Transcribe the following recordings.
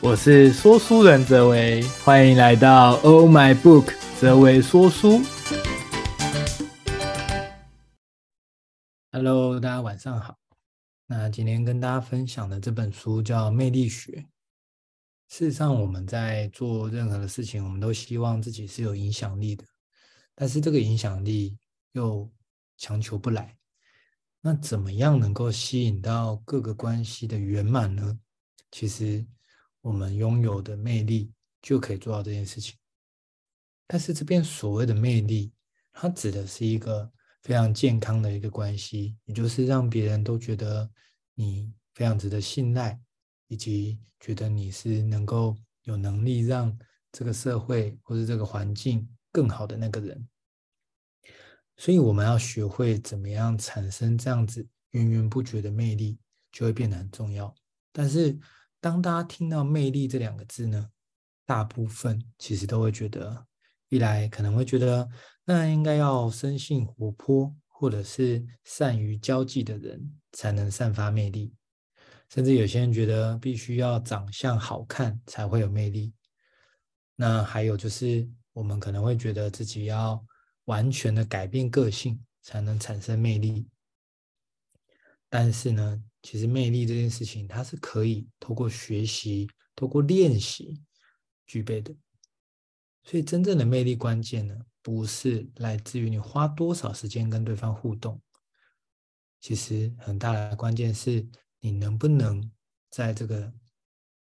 我是说书人哲维，欢迎来到 Oh My Book 哲维说书。Hello，大家晚上好。那今天跟大家分享的这本书叫《魅力学》。事实上，我们在做任何的事情，我们都希望自己是有影响力的，但是这个影响力又强求不来。那怎么样能够吸引到各个关系的圆满呢？其实我们拥有的魅力就可以做到这件事情。但是这边所谓的魅力，它指的是一个非常健康的一个关系，也就是让别人都觉得你非常值得信赖，以及觉得你是能够有能力让这个社会或者这个环境更好的那个人。所以我们要学会怎么样产生这样子源源不绝的魅力，就会变得很重要。但是当大家听到“魅力”这两个字呢，大部分其实都会觉得，一来可能会觉得那应该要生性活泼，或者是善于交际的人才能散发魅力，甚至有些人觉得必须要长相好看才会有魅力。那还有就是，我们可能会觉得自己要。完全的改变个性才能产生魅力，但是呢，其实魅力这件事情它是可以透过学习、透过练习具备的。所以，真正的魅力关键呢，不是来自于你花多少时间跟对方互动，其实很大的关键是你能不能在这个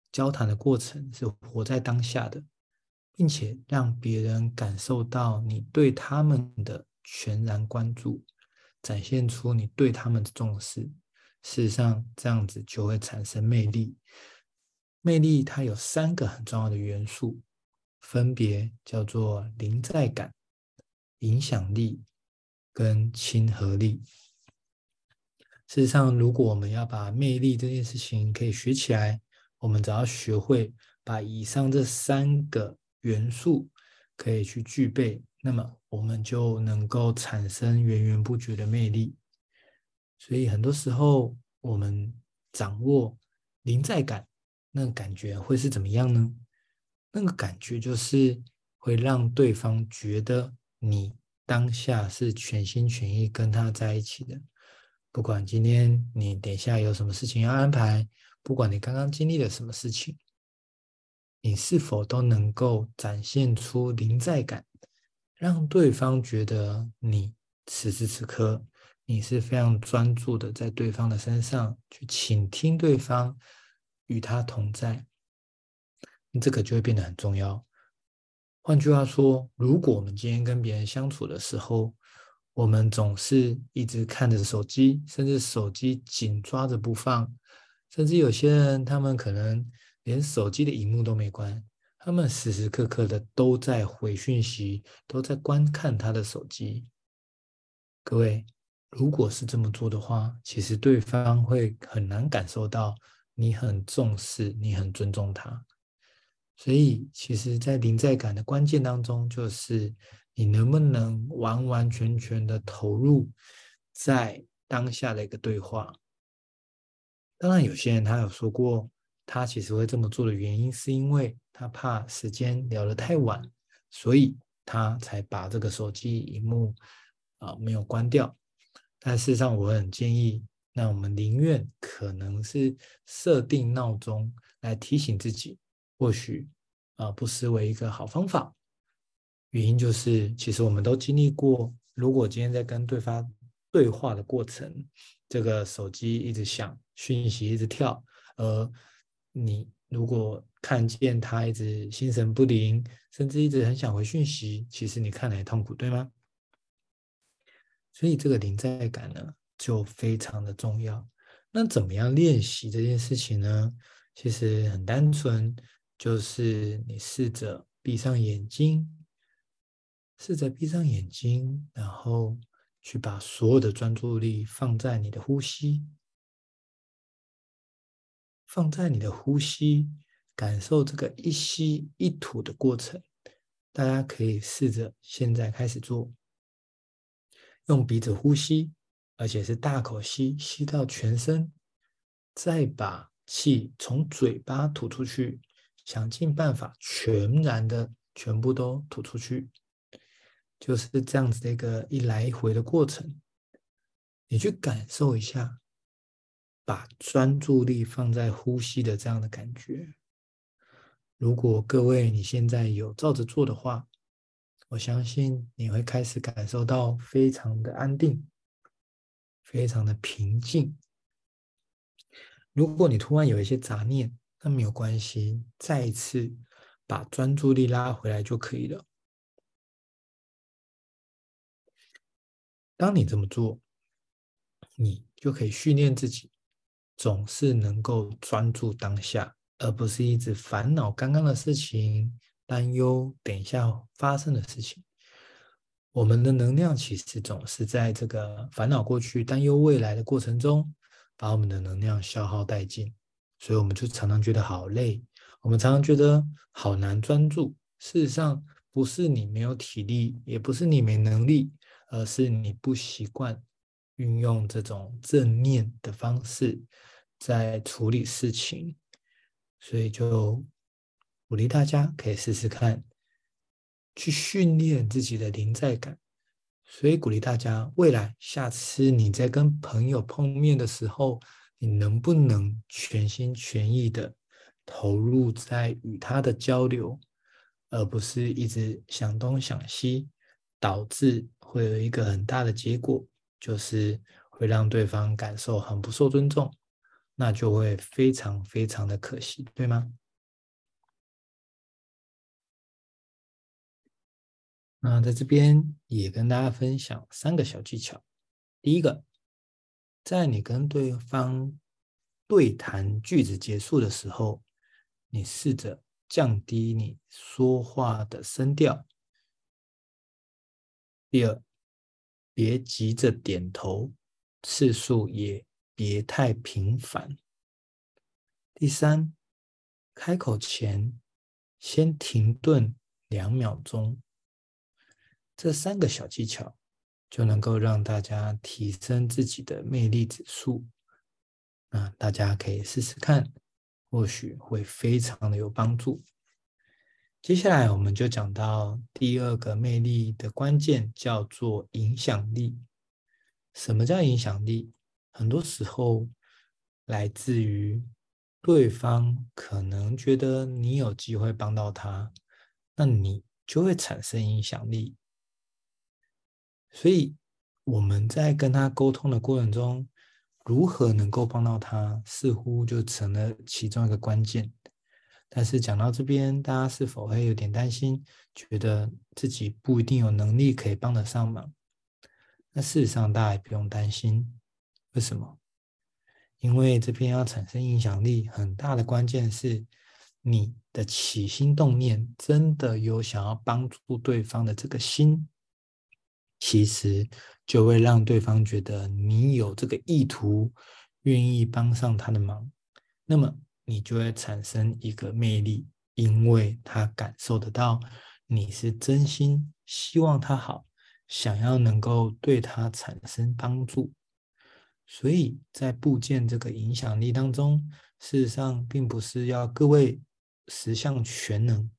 交谈的过程是活在当下的。并且让别人感受到你对他们的全然关注，展现出你对他们的重视。事实上，这样子就会产生魅力。魅力它有三个很重要的元素，分别叫做临在感、影响力跟亲和力。事实上，如果我们要把魅力这件事情可以学起来，我们只要学会把以上这三个。元素可以去具备，那么我们就能够产生源源不绝的魅力。所以很多时候，我们掌握临在感，那个感觉会是怎么样呢？那个感觉就是会让对方觉得你当下是全心全意跟他在一起的。不管今天你等一下有什么事情要安排，不管你刚刚经历了什么事情。你是否都能够展现出临在感，让对方觉得你此时此刻你是非常专注的在对方的身上去倾听对方，与他同在，这个就会变得很重要。换句话说，如果我们今天跟别人相处的时候，我们总是一直看着手机，甚至手机紧抓着不放，甚至有些人他们可能。连手机的荧幕都没关，他们时时刻刻的都在回讯息，都在观看他的手机。各位，如果是这么做的话，其实对方会很难感受到你很重视，你很尊重他。所以，其实，在临在感的关键当中，就是你能不能完完全全的投入在当下的一个对话。当然，有些人他有说过。他其实会这么做的原因，是因为他怕时间聊得太晚，所以他才把这个手机荧幕啊没有关掉。但事实上，我很建议，那我们宁愿可能是设定闹钟来提醒自己，或许啊不失为一个好方法。原因就是，其实我们都经历过，如果今天在跟对方对话的过程，这个手机一直响，讯息一直跳，而你如果看见他一直心神不宁，甚至一直很想回讯息，其实你看来痛苦，对吗？所以这个临在感呢，就非常的重要。那怎么样练习这件事情呢？其实很单纯，就是你试着闭上眼睛，试着闭上眼睛，然后去把所有的专注力放在你的呼吸。放在你的呼吸，感受这个一吸一吐的过程。大家可以试着现在开始做，用鼻子呼吸，而且是大口吸，吸到全身，再把气从嘴巴吐出去，想尽办法全然的全部都吐出去，就是这样子的一个一来一回的过程。你去感受一下，把专注力放在呼吸的这样的感觉。如果各位你现在有照着做的话，我相信你会开始感受到非常的安定，非常的平静。如果你突然有一些杂念，那没有关系，再一次把专注力拉回来就可以了。当你这么做，你就可以训练自己，总是能够专注当下。而不是一直烦恼刚刚的事情，担忧等一下发生的事情。我们的能量其实总是在这个烦恼过去、担忧未来的过程中，把我们的能量消耗殆尽。所以我们就常常觉得好累，我们常常觉得好难专注。事实上，不是你没有体力，也不是你没能力，而是你不习惯运用这种正念的方式在处理事情。所以就鼓励大家可以试试看，去训练自己的临在感。所以鼓励大家，未来下次你在跟朋友碰面的时候，你能不能全心全意的投入在与他的交流，而不是一直想东想西，导致会有一个很大的结果，就是会让对方感受很不受尊重。那就会非常非常的可惜，对吗？那在这边也跟大家分享三个小技巧。第一个，在你跟对方对谈句子结束的时候，你试着降低你说话的声调。第二，别急着点头，次数也。别太频繁。第三，开口前先停顿两秒钟。这三个小技巧就能够让大家提升自己的魅力指数。那，大家可以试试看，或许会非常的有帮助。接下来我们就讲到第二个魅力的关键，叫做影响力。什么叫影响力？很多时候，来自于对方可能觉得你有机会帮到他，那你就会产生影响力。所以我们在跟他沟通的过程中，如何能够帮到他，似乎就成了其中一个关键。但是讲到这边，大家是否会有点担心，觉得自己不一定有能力可以帮得上忙？那事实上，大家也不用担心。为什么？因为这边要产生影响力，很大的关键是你的起心动念真的有想要帮助对方的这个心，其实就会让对方觉得你有这个意图，愿意帮上他的忙，那么你就会产生一个魅力，因为他感受得到你是真心希望他好，想要能够对他产生帮助。所以在部件这个影响力当中，事实上并不是要各位十项全能，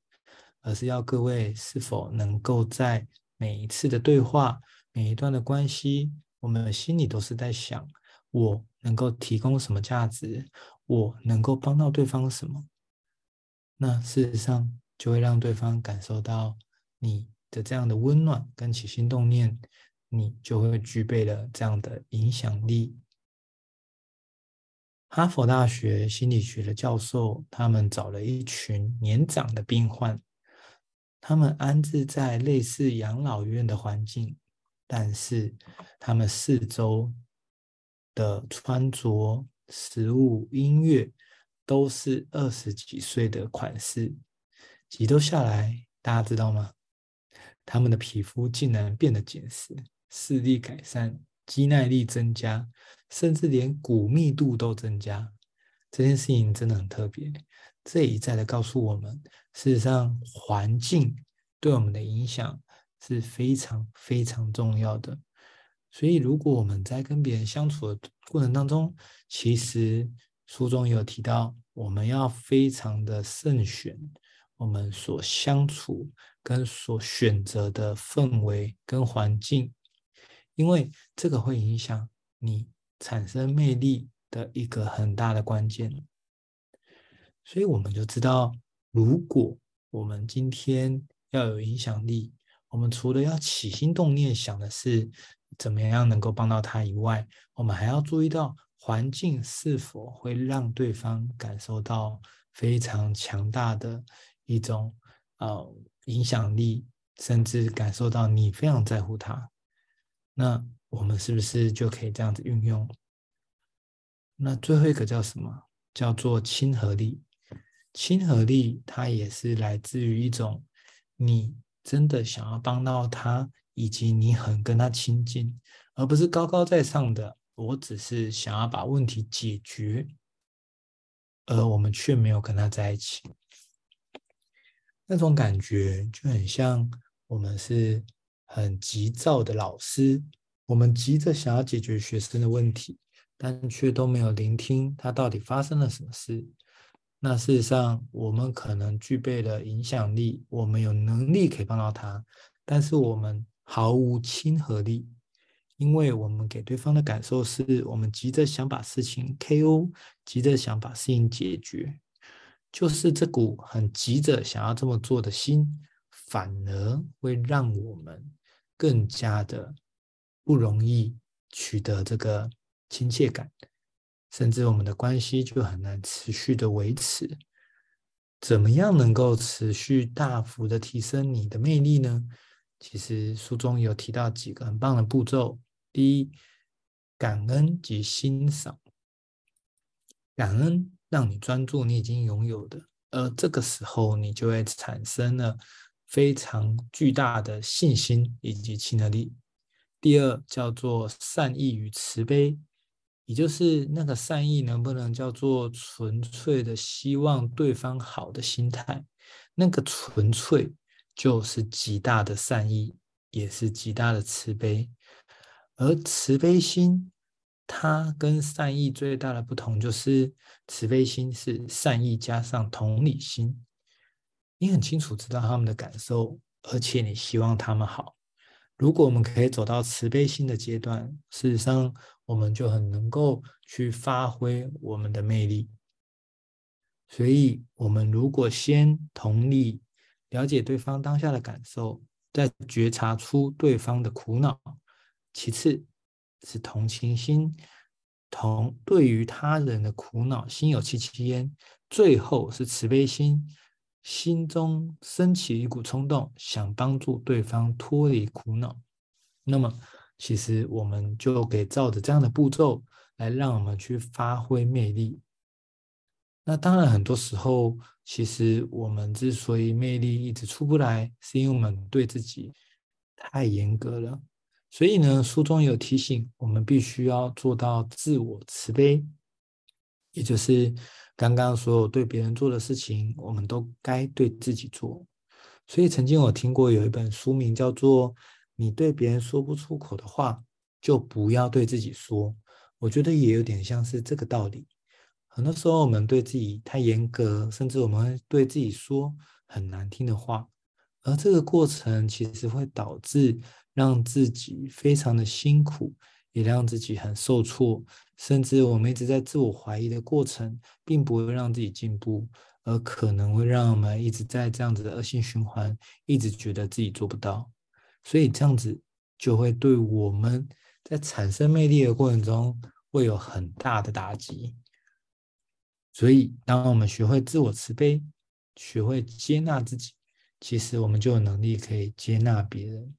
而是要各位是否能够在每一次的对话、每一段的关系，我们的心里都是在想：我能够提供什么价值？我能够帮到对方什么？那事实上就会让对方感受到你的这样的温暖跟起心动念。你就会具备了这样的影响力。哈佛大学心理学的教授，他们找了一群年长的病患，他们安置在类似养老院的环境，但是他们四周的穿着、食物、音乐都是二十几岁的款式。几周下来，大家知道吗？他们的皮肤竟然变得紧实。视力改善，肌耐力增加，甚至连骨密度都增加。这件事情真的很特别。这一再的告诉我们，事实上环境对我们的影响是非常非常重要的。所以，如果我们在跟别人相处的过程当中，其实书中有提到，我们要非常的慎选我们所相处跟所选择的氛围跟环境，因为这个会影响你产生魅力的一个很大的关键。所以我们就知道，如果我们今天要有影响力，我们除了要起心动念想的是怎么样能够帮到他以外，我们还要注意到环境是否会让对方感受到非常强大的一种呃影响力，甚至感受到你非常在乎他。那我们是不是就可以这样子运用？那最后一个叫什么？叫做亲和力。亲和力它也是来自于一种你。真的想要帮到他，以及你很跟他亲近，而不是高高在上的。我只是想要把问题解决，而我们却没有跟他在一起。那种感觉就很像我们是很急躁的老师，我们急着想要解决学生的问题，但却都没有聆听他到底发生了什么事。那事实上，我们可能具备了影响力，我们有能力可以帮到他，但是我们毫无亲和力，因为我们给对方的感受是我们急着想把事情 KO，急着想把事情解决，就是这股很急着想要这么做的心，反而会让我们更加的不容易取得这个亲切感。甚至我们的关系就很难持续的维持。怎么样能够持续大幅的提升你的魅力呢？其实书中有提到几个很棒的步骤。第一，感恩及欣赏。感恩让你专注你已经拥有的，而这个时候你就会产生了非常巨大的信心以及亲和力。第二，叫做善意与慈悲。也就是那个善意能不能叫做纯粹的希望对方好的心态？那个纯粹就是极大的善意，也是极大的慈悲。而慈悲心，它跟善意最大的不同就是，慈悲心是善意加上同理心。你很清楚知道他们的感受，而且你希望他们好。如果我们可以走到慈悲心的阶段，事实上，我们就很能够去发挥我们的魅力。所以，我们如果先同理、了解对方当下的感受，再觉察出对方的苦恼；其次是同情心，同对于他人的苦恼心有戚戚焉；最后是慈悲心。心中升起一股冲动，想帮助对方脱离苦恼。那么，其实我们就可以照着这样的步骤来让我们去发挥魅力。那当然，很多时候，其实我们之所以魅力一直出不来，是因为我们对自己太严格了。所以呢，书中有提醒，我们必须要做到自我慈悲，也就是。刚刚所有对别人做的事情，我们都该对自己做。所以曾经我听过有一本书名叫做《你对别人说不出口的话，就不要对自己说》。我觉得也有点像是这个道理。很多时候我们对自己太严格，甚至我们会对自己说很难听的话，而这个过程其实会导致让自己非常的辛苦。也让自己很受挫，甚至我们一直在自我怀疑的过程，并不会让自己进步，而可能会让我们一直在这样子的恶性循环，一直觉得自己做不到，所以这样子就会对我们在产生魅力的过程中会有很大的打击。所以，当我们学会自我慈悲，学会接纳自己，其实我们就有能力可以接纳别人。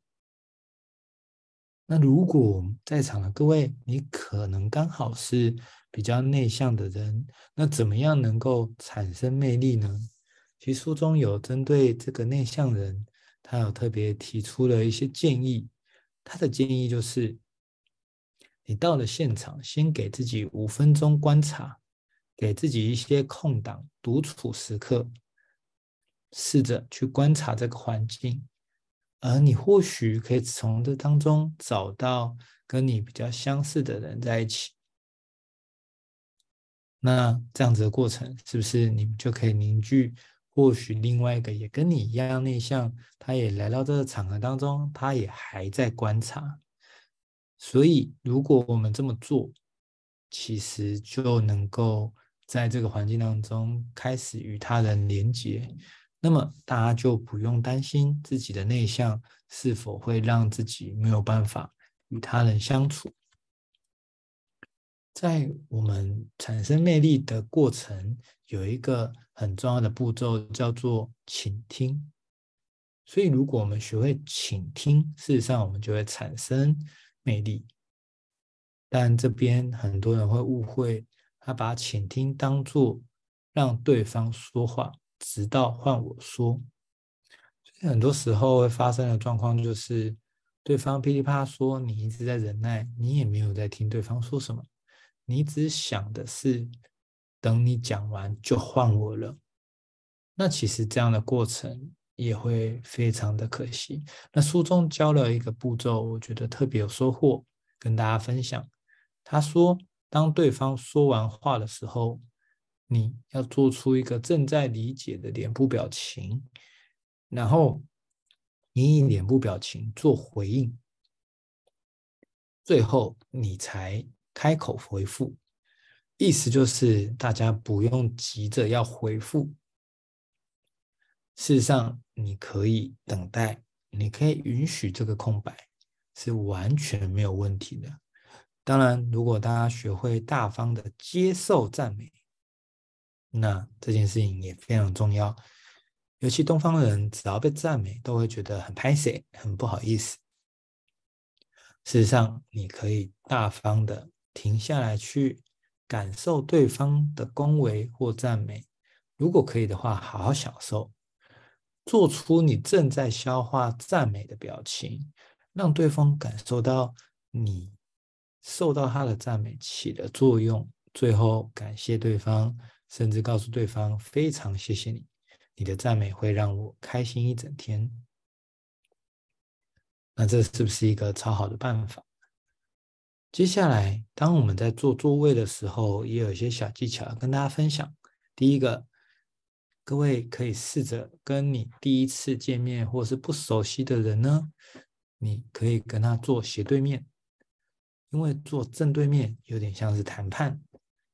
那如果在场的各位，你可能刚好是比较内向的人，那怎么样能够产生魅力呢？其实书中有针对这个内向人，他有特别提出了一些建议。他的建议就是，你到了现场，先给自己五分钟观察，给自己一些空档独处时刻，试着去观察这个环境。而你或许可以从这当中找到跟你比较相似的人在一起。那这样子的过程，是不是你们就可以凝聚？或许另外一个也跟你一样内向，他也来到这个场合当中，他也还在观察。所以，如果我们这么做，其实就能够在这个环境当中开始与他人连接。那么，大家就不用担心自己的内向是否会让自己没有办法与他人相处。在我们产生魅力的过程，有一个很重要的步骤叫做倾听。所以，如果我们学会倾听，事实上我们就会产生魅力。但这边很多人会误会，他把倾听当作让对方说话，直到换我说。很多时候会发生的状况就是，对方噼里啪啦说，你一直在忍耐，你也没有在听对方说什么。你只想的是等你讲完就换我了，那其实这样的过程也会非常的可惜。那书中教了一个步骤，我觉得特别有收获，跟大家分享。他说，当对方说完话的时候，你要做出一个正在理解的脸部表情，然后你以脸部表情做回应，最后你才。开口回复，意思就是大家不用急着要回复。事实上，你可以等待，你可以允许这个空白，是完全没有问题的。当然，如果大家学会大方的接受赞美，那这件事情也非常重要。尤其东方人，只要被赞美，都会觉得很拍谢，很不好意思。事实上，你可以大方的。停下来，去感受对方的恭维或赞美。如果可以的话，好好享受，做出你正在消化赞美的表情，让对方感受到你受到他的赞美起了作用。最后感谢对方，甚至告诉对方非常谢谢你，你的赞美会让我开心一整天。那这是不是一个超好的办法？接下来，当我们在做座位的时候，也有一些小技巧要跟大家分享。第一个，各位可以试着跟你第一次见面或是不熟悉的人呢，你可以跟他坐斜对面，因为坐正对面有点像是谈判，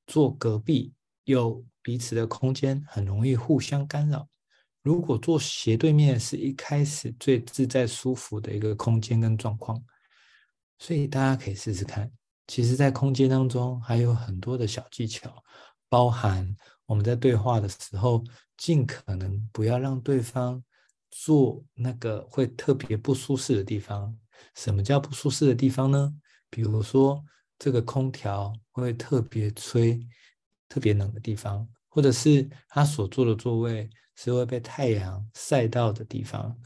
坐隔壁有彼此的空间，很容易互相干扰。如果坐斜对面是一开始最自在舒服的一个空间跟状况。所以大家可以试试看，其实，在空间当中还有很多的小技巧，包含我们在对话的时候，尽可能不要让对方坐那个会特别不舒适的地方。什么叫不舒适的地方呢？比如说，这个空调会特别吹，特别冷的地方，或者是他所坐的座位是会被太阳晒到的地方，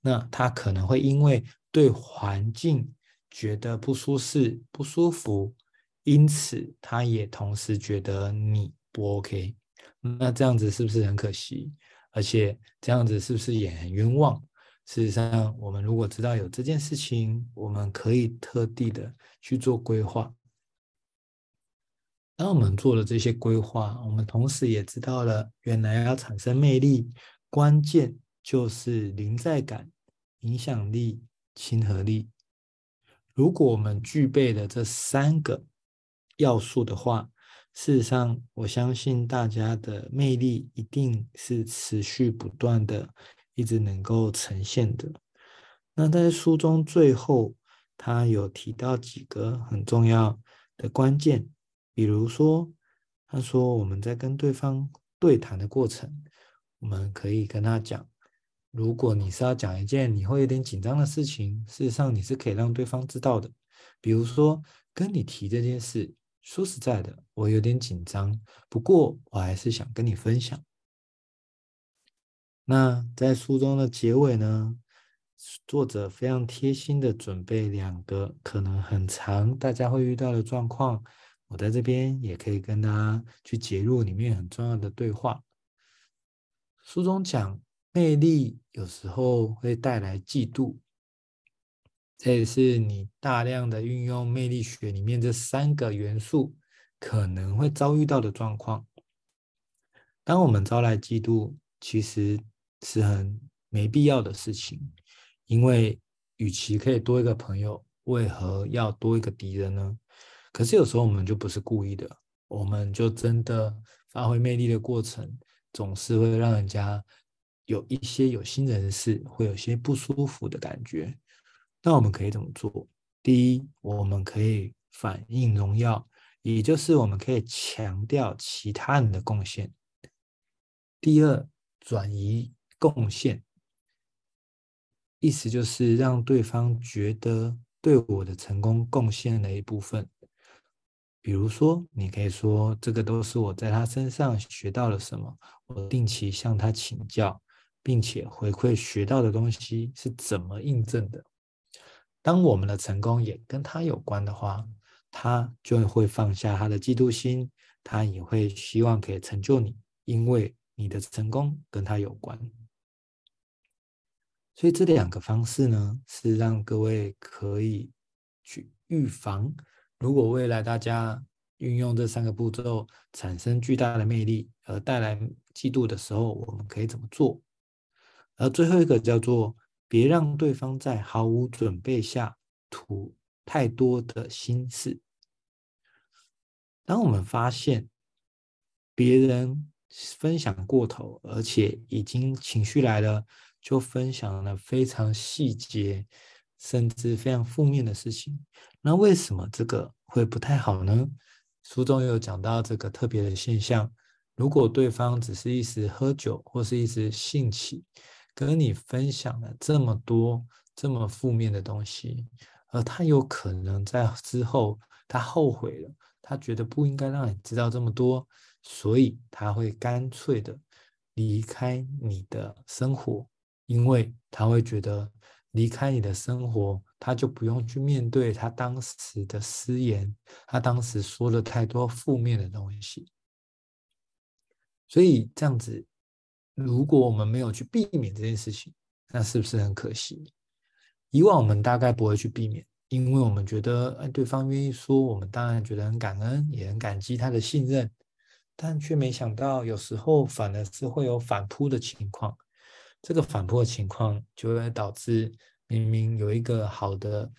那他可能会因为对环境。觉得不舒适、不舒服，因此他也同时觉得你不 OK，那这样子是不是很可惜？而且这样子是不是也很冤枉？事实上，我们如果知道有这件事情，我们可以特地的去做规划。当我们做了这些规划，我们同时也知道了，原来要产生魅力，关键就是临在感、影响力、亲和力。如果我们具备了这三个要素的话，事实上，我相信大家的魅力一定是持续不断的，一直能够呈现的。那在书中最后，他有提到几个很重要的关键，比如说，他说我们在跟对方对谈的过程，我们可以跟他讲。如果你是要讲一件你会有点紧张的事情，事实上你是可以让对方知道的。比如说，跟你提这件事，说实在的，我有点紧张，不过我还是想跟你分享。那在书中的结尾呢，作者非常贴心的准备两个可能很长大家会遇到的状况，我在这边也可以跟大家去揭露里面很重要的对话。书中讲。魅力有时候会带来嫉妒，这也是你大量的运用魅力学里面这三个元素可能会遭遇到的状况。当我们招来嫉妒，其实是很没必要的事情，因为与其可以多一个朋友，为何要多一个敌人呢？可是有时候我们就不是故意的，我们就真的发挥魅力的过程，总是会让人家有一些有心人士会有些不舒服的感觉。那我们可以怎么做？第一，我们可以反映荣耀，也就是我们可以强调其他人的贡献。第二，转移贡献，意思就是让对方觉得对我的成功贡献了一部分。比如说，你可以说这个都是我在他身上学到了什么，我定期向他请教，并且回馈学到的东西是怎么印证的。当我们的成功也跟他有关的话，他就会放下他的嫉妒心，他也会希望可以成就你，因为。你的成功跟他有关，所以这两个方式呢，是让各位可以去预防。如果未来大家运用这三个步骤产生巨大的魅力而带来嫉妒的时候，我们可以怎么做？而最后一个叫做别让对方在毫无准备下吐太多的心事。当我们发现别人分享过头，而且已经情绪来了，就分享了非常细节，甚至非常负面的事情。那为什么这个会不太好呢？书中有讲到这个特别的现象：如果对方只是一时喝酒或是一时兴起，跟你分享了这么多这么负面的东西，而他有可能在之后他后悔了，他觉得不应该让你知道这么多。所以他会干脆的离开你的生活，因为他会觉得离开你的生活，他就不用去面对他当时的失言，他当时说了太多负面的东西。所以这样子，如果我们没有去避免这件事情，那是不是很可惜？以往我们大概不会去避免，因为我们觉得，哎，对方愿意说，我们当然觉得很感恩，也很感激他的信任。但却没想到，有时候反而是会有反扑的情况。这个反扑的情况就会导致明明有一个好的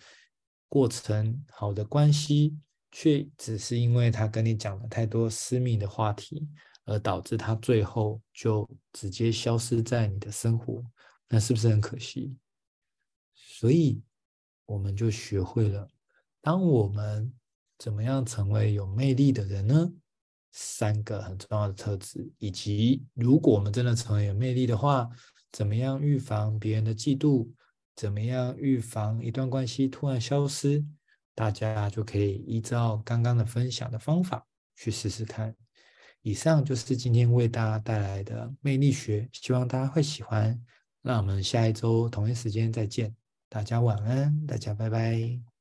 过程、好的关系，却只是因为他跟你讲了太多私密的话题，而导致他最后就直接消失在你的生活。那是不是很可惜？所以我们就学会了，当我们怎么样成为有魅力的人呢？三个很重要的特质，以及如果我们真的成为有魅力的话，怎么样预防别人的嫉妒？怎么样预防一段关系突然消失？大家就可以依照刚刚的分享的方法去试试看。以上就是今天为大家带来的魅力学，希望大家会喜欢。那我们下一周同一时间再见，大家晚安，大家拜拜。